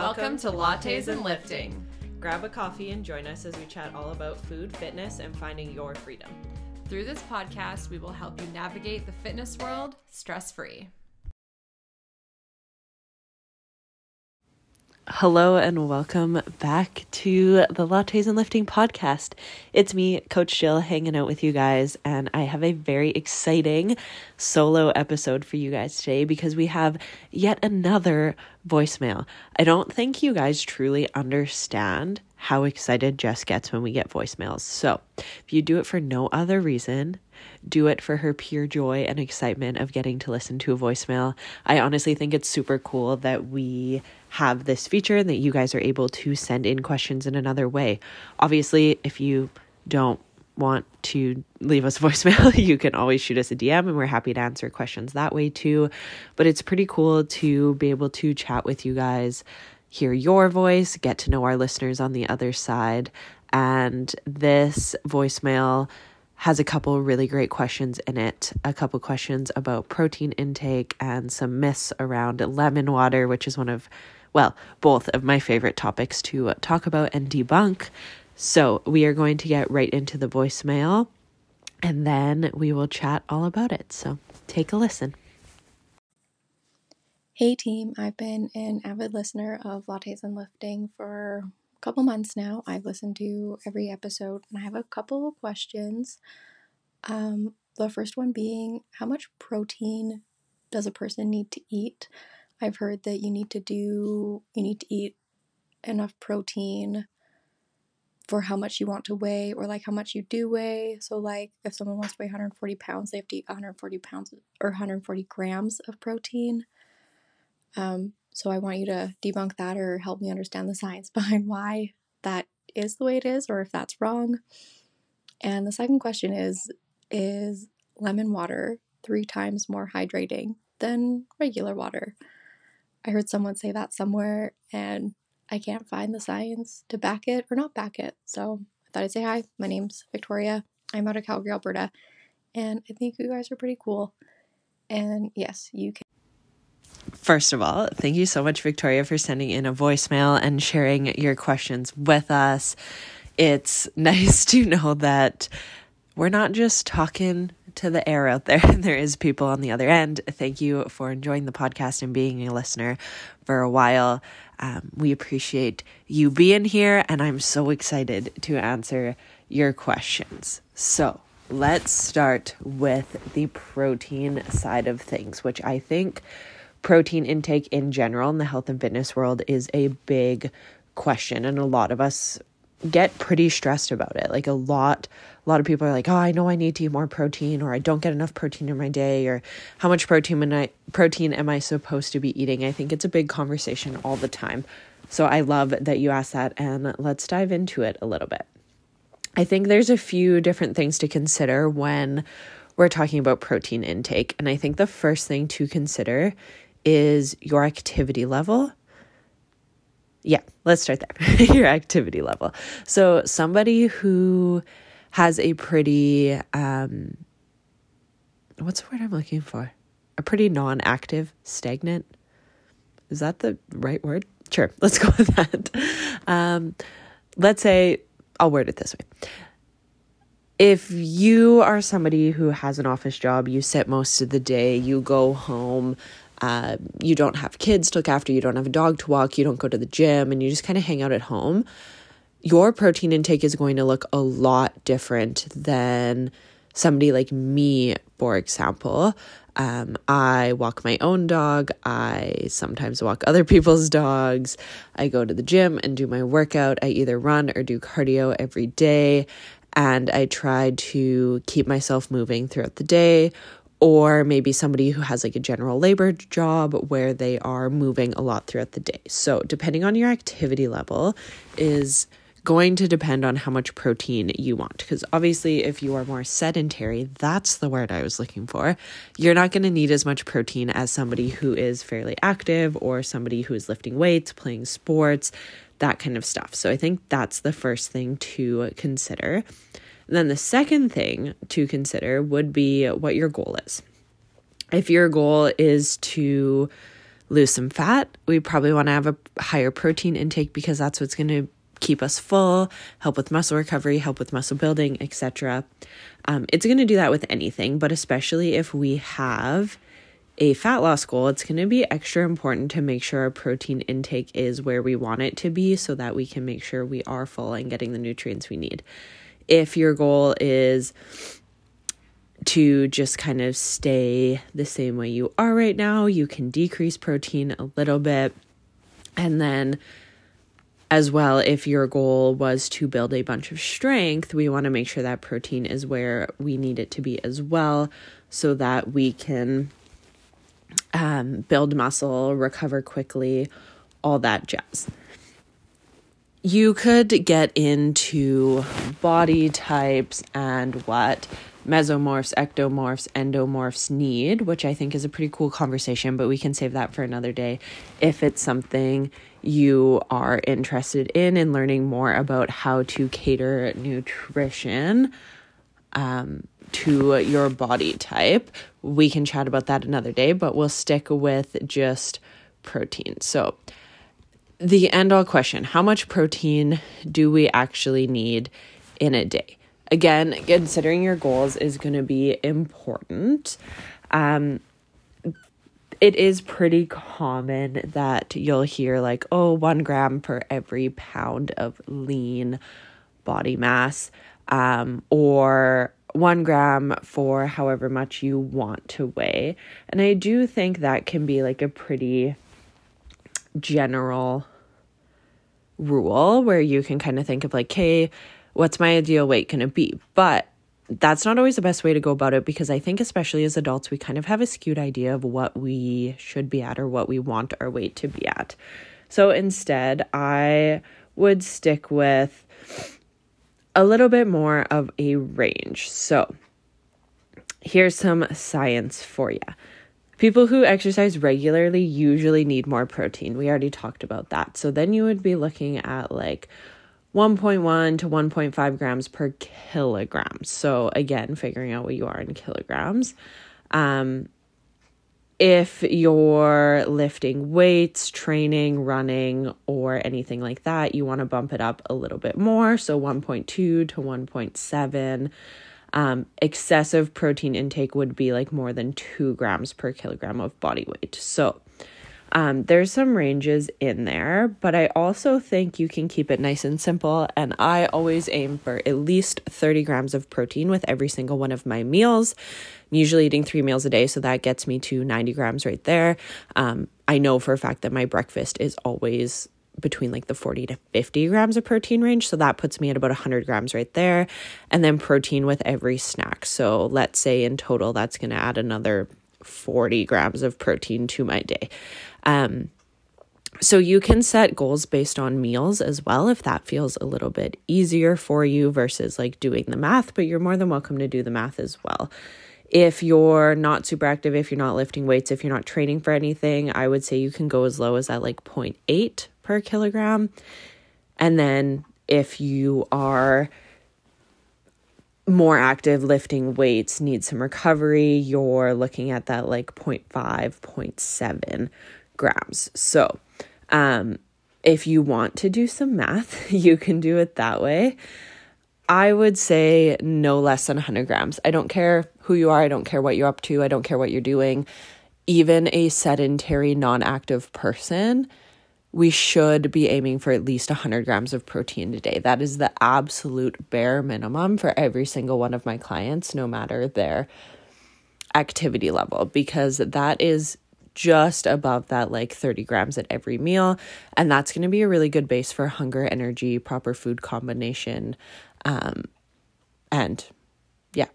Welcome to Lattes and Lifting. Grab a coffee and join us as we chat all about food, fitness, and finding your freedom. Through this podcast, we will help you navigate the fitness world stress free. Hello and welcome back to the Lattes and Lifting podcast. It's me, Coach Jill, hanging out with you guys, and I have a very exciting solo episode for you guys today because we have yet another voicemail. I don't think you guys truly understand how excited Jess gets when we get voicemails. So, if you do it for no other reason, do it for her pure joy and excitement of getting to listen to a voicemail. I honestly think it's super cool that we have this feature and that you guys are able to send in questions in another way. Obviously, if you don't want to leave us voicemail, you can always shoot us a DM and we're happy to answer questions that way too. But it's pretty cool to be able to chat with you guys hear your voice, get to know our listeners on the other side. And this voicemail has a couple really great questions in it. A couple questions about protein intake and some myths around lemon water, which is one of, well, both of my favorite topics to talk about and debunk. So we are going to get right into the voicemail and then we will chat all about it. So take a listen. Hey team, I've been an avid listener of Lattes and Lifting for a couple months now. I've listened to every episode and I have a couple of questions. Um, the first one being how much protein does a person need to eat? I've heard that you need to do you need to eat enough protein for how much you want to weigh or like how much you do weigh. So like if someone wants to weigh 140 pounds, they have to eat 140 pounds or 140 grams of protein. Um, so I want you to debunk that or help me understand the science behind why that is the way it is or if that's wrong. And the second question is Is lemon water three times more hydrating than regular water? I heard someone say that somewhere and I can't find the science to back it or not back it. So I thought I'd say hi. My name's Victoria. I'm out of Calgary, Alberta. And I think you guys are pretty cool. And yes, you can. First of all, thank you so much, Victoria, for sending in a voicemail and sharing your questions with us. It's nice to know that we're not just talking to the air out there. There is people on the other end. Thank you for enjoying the podcast and being a listener for a while. Um, we appreciate you being here, and I'm so excited to answer your questions. So, let's start with the protein side of things, which I think protein intake in general in the health and fitness world is a big question and a lot of us get pretty stressed about it like a lot a lot of people are like oh i know i need to eat more protein or i don't get enough protein in my day or how much protein am i protein am i supposed to be eating i think it's a big conversation all the time so i love that you asked that and let's dive into it a little bit i think there's a few different things to consider when we're talking about protein intake and i think the first thing to consider is your activity level. Yeah, let's start there. your activity level. So, somebody who has a pretty, um, what's the word I'm looking for? A pretty non active, stagnant. Is that the right word? Sure, let's go with that. Um, let's say, I'll word it this way if you are somebody who has an office job, you sit most of the day, you go home, uh, you don't have kids to look after, you don't have a dog to walk, you don't go to the gym, and you just kind of hang out at home, your protein intake is going to look a lot different than somebody like me, for example. Um, I walk my own dog. I sometimes walk other people's dogs. I go to the gym and do my workout. I either run or do cardio every day. And I try to keep myself moving throughout the day or maybe somebody who has like a general labor job where they are moving a lot throughout the day. So, depending on your activity level, is going to depend on how much protein you want. Because obviously, if you are more sedentary, that's the word I was looking for, you're not going to need as much protein as somebody who is fairly active or somebody who is lifting weights, playing sports, that kind of stuff. So, I think that's the first thing to consider. And then the second thing to consider would be what your goal is. If your goal is to lose some fat. We probably want to have a higher protein intake because that's what's going to keep us full, help with muscle recovery, help with muscle building, etc. Um, it's going to do that with anything, but especially if we have a fat loss goal, it's going to be extra important to make sure our protein intake is where we want it to be so that we can make sure we are full and getting the nutrients we need. If your goal is to just kind of stay the same way you are right now, you can decrease protein a little bit. And then, as well, if your goal was to build a bunch of strength, we want to make sure that protein is where we need it to be as well so that we can um, build muscle, recover quickly, all that jazz. You could get into body types and what mesomorphs, ectomorphs, endomorphs need, which I think is a pretty cool conversation, but we can save that for another day if it's something you are interested in and learning more about how to cater nutrition um, to your body type. We can chat about that another day, but we'll stick with just protein. So, the end all question how much protein do we actually need in a day? Again, considering your goals is going to be important. Um, it is pretty common that you'll hear, like, oh, one gram per every pound of lean body mass, um, or one gram for however much you want to weigh. And I do think that can be like a pretty general rule where you can kind of think of like, hey, what's my ideal weight going to be? But that's not always the best way to go about it because I think, especially as adults, we kind of have a skewed idea of what we should be at or what we want our weight to be at. So instead, I would stick with a little bit more of a range. So, here's some science for you. People who exercise regularly usually need more protein. We already talked about that. So, then you would be looking at like 1.1 to 1.5 grams per kilogram. So, again, figuring out what you are in kilograms. Um, if you're lifting weights, training, running, or anything like that, you want to bump it up a little bit more. So 1.2 to 1.7. Um, excessive protein intake would be like more than two grams per kilogram of body weight. So um, there's some ranges in there, but I also think you can keep it nice and simple. And I always aim for at least 30 grams of protein with every single one of my meals. I'm usually eating three meals a day, so that gets me to 90 grams right there. Um, I know for a fact that my breakfast is always between like the 40 to 50 grams of protein range. So that puts me at about 100 grams right there. And then protein with every snack. So let's say in total, that's going to add another 40 grams of protein to my day. Um, so you can set goals based on meals as well if that feels a little bit easier for you versus like doing the math, but you're more than welcome to do the math as well. If you're not super active, if you're not lifting weights, if you're not training for anything, I would say you can go as low as at like 0.8 per kilogram. And then if you are more active lifting weights, need some recovery, you're looking at that like 0.5, 0.7 grams. So, um, if you want to do some math, you can do it that way. I would say no less than 100 grams. I don't care who you are, I don't care what you're up to, I don't care what you're doing. Even a sedentary, non active person, we should be aiming for at least 100 grams of protein a day. That is the absolute bare minimum for every single one of my clients, no matter their activity level, because that is just above that like 30 grams at every meal. And that's going to be a really good base for hunger, energy, proper food combination, um, and yeah,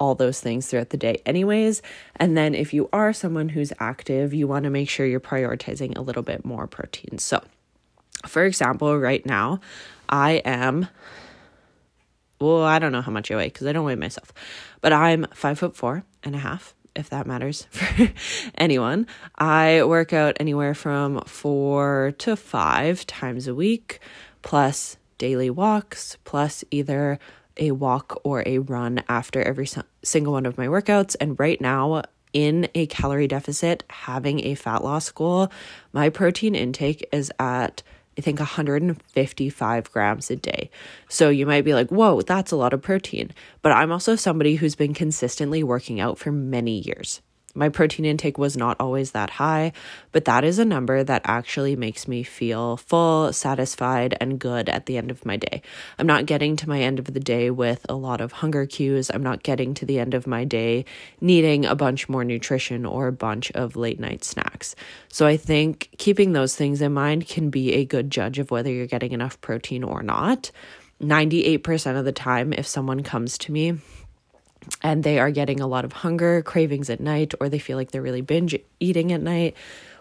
all those things throughout the day, anyways. And then if you are someone who's active, you want to make sure you're prioritizing a little bit more protein. So, for example, right now, I am well, I don't know how much I weigh because I don't weigh myself, but I'm five foot four and a half if that matters for anyone. I work out anywhere from four to five times a week, plus daily walks, plus either a walk or a run after every single one of my workouts. And right now, in a calorie deficit, having a fat loss goal, my protein intake is at I think 155 grams a day. So you might be like, whoa, that's a lot of protein. But I'm also somebody who's been consistently working out for many years. My protein intake was not always that high, but that is a number that actually makes me feel full, satisfied, and good at the end of my day. I'm not getting to my end of the day with a lot of hunger cues. I'm not getting to the end of my day needing a bunch more nutrition or a bunch of late night snacks. So I think keeping those things in mind can be a good judge of whether you're getting enough protein or not. 98% of the time, if someone comes to me and they are getting a lot of hunger cravings at night or they feel like they're really binge eating at night.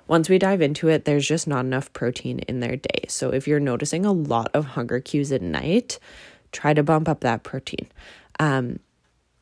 Once we dive into it there's just not enough protein in their day. So if you're noticing a lot of hunger cues at night try to bump up that protein. Um,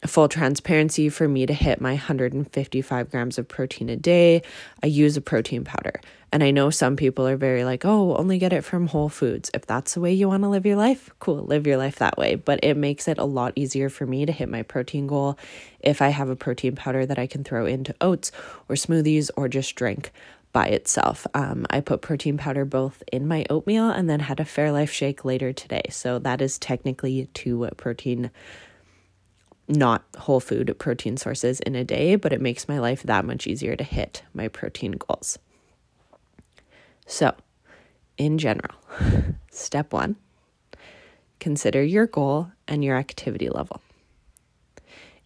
full transparency for me to hit my 155 grams of protein a day i use a protein powder and i know some people are very like oh only get it from whole foods if that's the way you want to live your life cool live your life that way but it makes it a lot easier for me to hit my protein goal if i have a protein powder that i can throw into oats or smoothies or just drink by itself. Um, I put protein powder both in my oatmeal and then had a Fairlife shake later today. So that is technically two protein not whole food protein sources in a day, but it makes my life that much easier to hit my protein goals. So, in general, step one consider your goal and your activity level.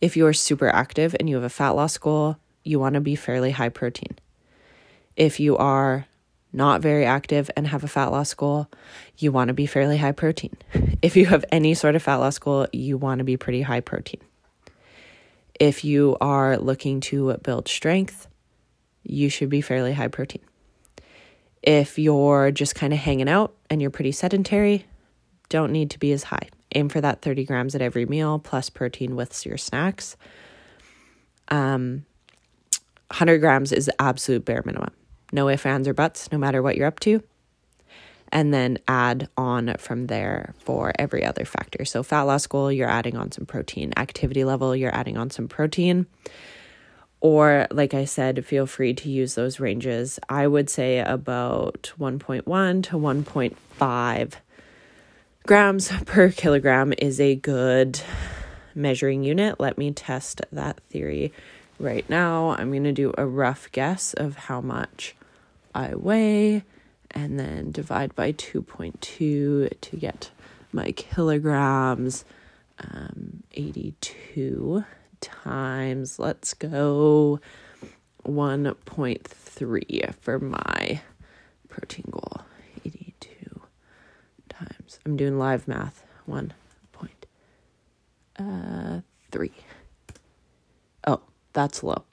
If you are super active and you have a fat loss goal, you want to be fairly high protein. If you are not very active and have a fat loss goal, you want to be fairly high protein. If you have any sort of fat loss goal, you want to be pretty high protein. If you are looking to build strength, you should be fairly high protein. If you're just kind of hanging out and you're pretty sedentary, don't need to be as high. Aim for that 30 grams at every meal plus protein with your snacks. Um, 100 grams is the absolute bare minimum. No ifs, ands, or buts, no matter what you're up to and then add on from there for every other factor. So, fat loss goal, you're adding on some protein. Activity level, you're adding on some protein. Or, like I said, feel free to use those ranges. I would say about 1.1 to 1.5 grams per kilogram is a good measuring unit. Let me test that theory right now. I'm going to do a rough guess of how much I weigh and then divide by 2.2 to get my kilograms. Um, 82 times, let's go 1.3 for my protein goal. 82 times, I'm doing live math, 1.3. Uh, oh, that's low.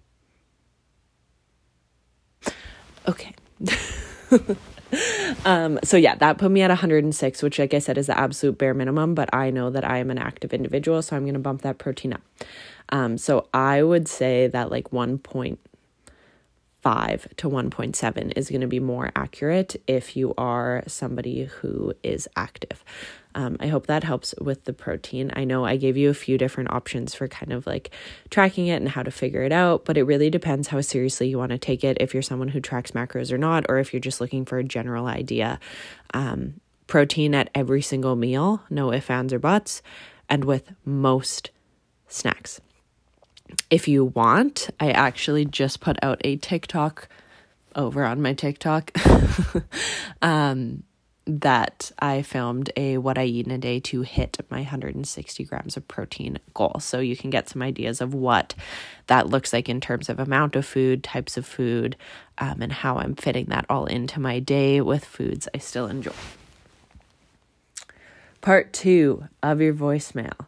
Okay. um, so yeah, that put me at 106, which, like I said, is the absolute bare minimum. But I know that I am an active individual, so I'm going to bump that protein up. Um, so I would say that like 1.5 to 1.7 is going to be more accurate if you are somebody who is active. Um, I hope that helps with the protein. I know I gave you a few different options for kind of like tracking it and how to figure it out, but it really depends how seriously you want to take it. If you're someone who tracks macros or not, or if you're just looking for a general idea. Um, protein at every single meal, no ifs, ands, or buts, and with most snacks. If you want, I actually just put out a TikTok over on my TikTok. um, that I filmed a what I eat in a day to hit my 160 grams of protein goal. So you can get some ideas of what that looks like in terms of amount of food, types of food, um, and how I'm fitting that all into my day with foods I still enjoy. Part two of your voicemail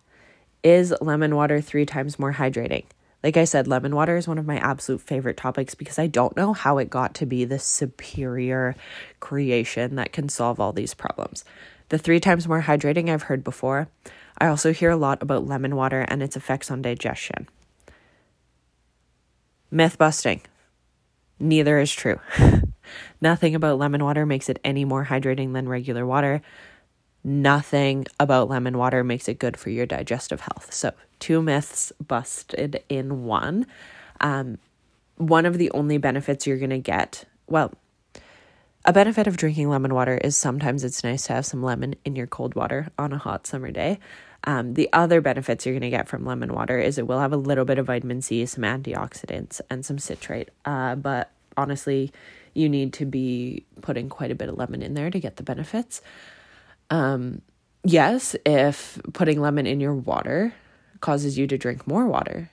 is lemon water three times more hydrating? Like I said, lemon water is one of my absolute favorite topics because I don't know how it got to be the superior creation that can solve all these problems. The three times more hydrating I've heard before. I also hear a lot about lemon water and its effects on digestion. Myth busting. Neither is true. Nothing about lemon water makes it any more hydrating than regular water nothing about lemon water makes it good for your digestive health. So, two myths busted in one. Um, one of the only benefits you're going to get, well, a benefit of drinking lemon water is sometimes it's nice to have some lemon in your cold water on a hot summer day. Um, the other benefits you're going to get from lemon water is it will have a little bit of vitamin C, some antioxidants, and some citrate. Uh, but honestly, you need to be putting quite a bit of lemon in there to get the benefits. Um, yes, if putting lemon in your water causes you to drink more water,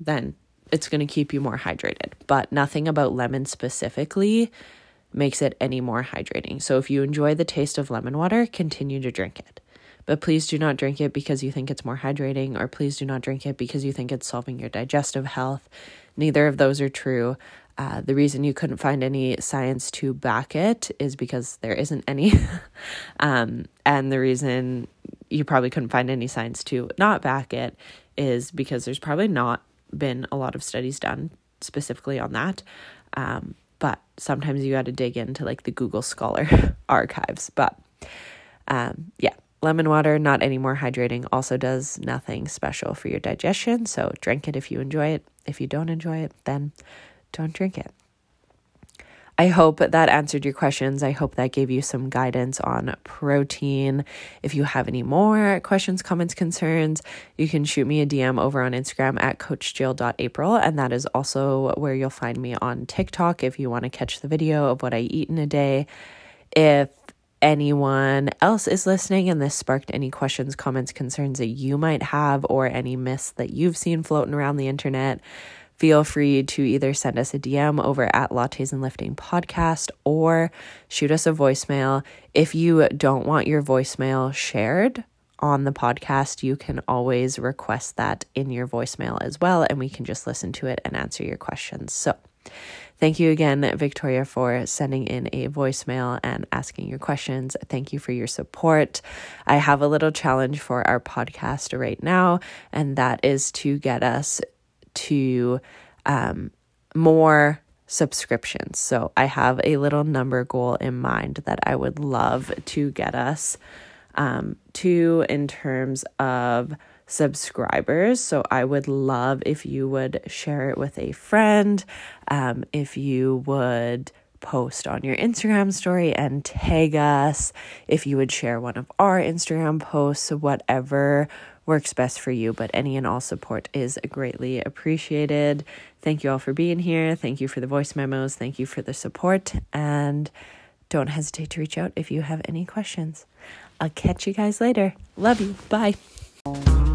then it's going to keep you more hydrated. But nothing about lemon specifically makes it any more hydrating. So if you enjoy the taste of lemon water, continue to drink it. But please do not drink it because you think it's more hydrating, or please do not drink it because you think it's solving your digestive health. Neither of those are true. Uh, the reason you couldn't find any science to back it is because there isn't any. um, and the reason you probably couldn't find any science to not back it is because there's probably not been a lot of studies done specifically on that. Um, but sometimes you got to dig into like the Google Scholar archives. But um, yeah, lemon water, not any more hydrating, also does nothing special for your digestion. So drink it if you enjoy it. If you don't enjoy it, then don't drink it. I hope that answered your questions. I hope that gave you some guidance on protein. If you have any more questions, comments, concerns, you can shoot me a DM over on Instagram at coachjill.april. And that is also where you'll find me on TikTok if you want to catch the video of what I eat in a day. If anyone else is listening and this sparked any questions, comments, concerns that you might have, or any myths that you've seen floating around the internet, feel free to either send us a DM over at Lattes and Lifting Podcast or shoot us a voicemail. If you don't want your voicemail shared on the podcast, you can always request that in your voicemail as well, and we can just listen to it and answer your questions. So, Thank you again, Victoria, for sending in a voicemail and asking your questions. Thank you for your support. I have a little challenge for our podcast right now, and that is to get us to um, more subscriptions. So I have a little number goal in mind that I would love to get us um, to in terms of subscribers. So I would love if you would share it with a friend, um, if you would post on your Instagram story and tag us, if you would share one of our Instagram posts, whatever works best for you, but any and all support is greatly appreciated. Thank you all for being here. Thank you for the voice memos. Thank you for the support. And don't hesitate to reach out if you have any questions. I'll catch you guys later. Love you. Bye.